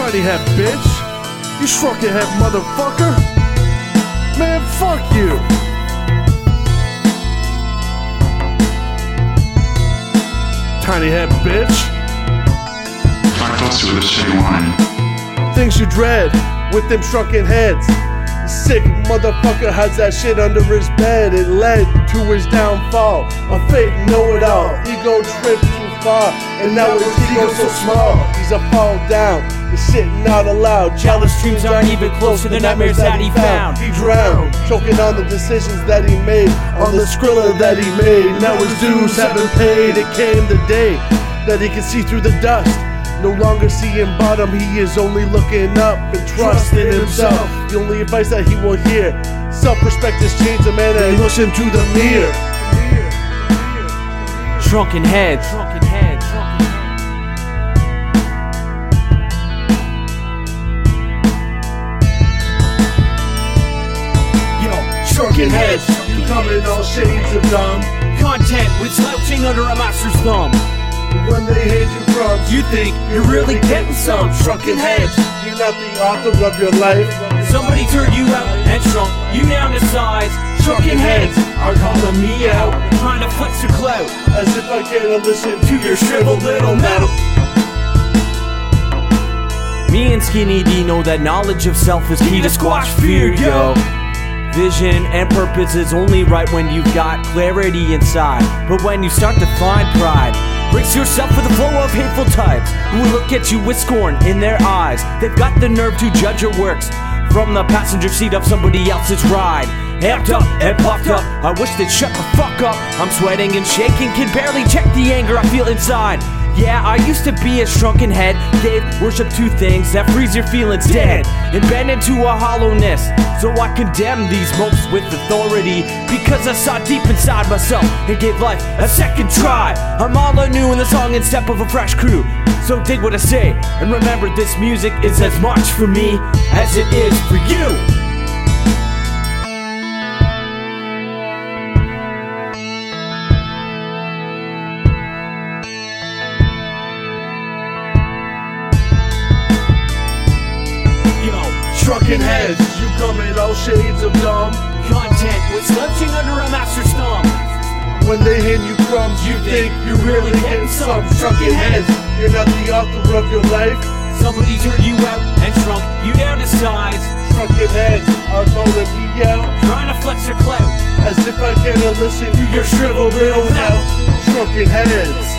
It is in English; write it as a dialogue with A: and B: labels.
A: Tiny head bitch. You shrunken head motherfucker. Man, fuck you. Tiny head bitch.
B: Lackluster with shitty wine.
A: Things you dread with them shrunken heads. Sick motherfucker has that shit under his bed. It led to his downfall. A fake know it all. Ego too far. And now his ego's so small. He's a fall down. The shit not allowed.
C: Jealous dreams aren't even close to the nightmares that he found.
A: He drowned, choking on the decisions that he made, on the skrilla that he made. Now his dues have been paid. It came the day that he could see through the dust. No longer seeing bottom, he is only looking up and trusting himself. The only advice that he will hear self respect has changed a man and he looks into the mirror.
C: Shrunken heads. Shrunken heads,
A: becoming all shades of dumb.
C: Content with slouching under a master's thumb.
A: When they hand you crumbs,
C: You think you're really getting some shrunken heads.
A: you're not the author of your life.
C: Somebody turned you out and shrunk you down to size. Shrunken heads are calling me out, trying to flex your clout
A: As if I can't listen
C: to your shriveled little mouth. Me and Skinny D know that knowledge of self is key to squash fear, yo. Vision and purpose is only right when you've got clarity inside. But when you start to find pride, brace yourself for the flow of hateful types who will look at you with scorn in their eyes. They've got the nerve to judge your works from the passenger seat of somebody else's ride. Amped up and puffed up, I wish they'd shut the fuck up. I'm sweating and shaking, can barely check the anger I feel inside. Yeah, I used to be a shrunken head, gave worship to things that freeze your feelings dead and bend into a hollowness. So I condemn these mopes with authority because I saw deep inside myself and gave life a second try. I'm all anew in the song and step of a fresh crew. So dig what I say and remember this music is as much for me as it is for you.
A: Shrunken heads, you come in all shades of dumb.
C: content with slouching under a master's thumb.
A: When they hand you crumbs, you think you're really getting some. Shrunken heads, you're not the author of your life.
C: Somebody turned you out and shrunk you down to size,
A: Shrunken heads are calling me out.
C: trying to flex your clout.
A: As if I can't listen to your shriveled little mouth. Shrunken heads.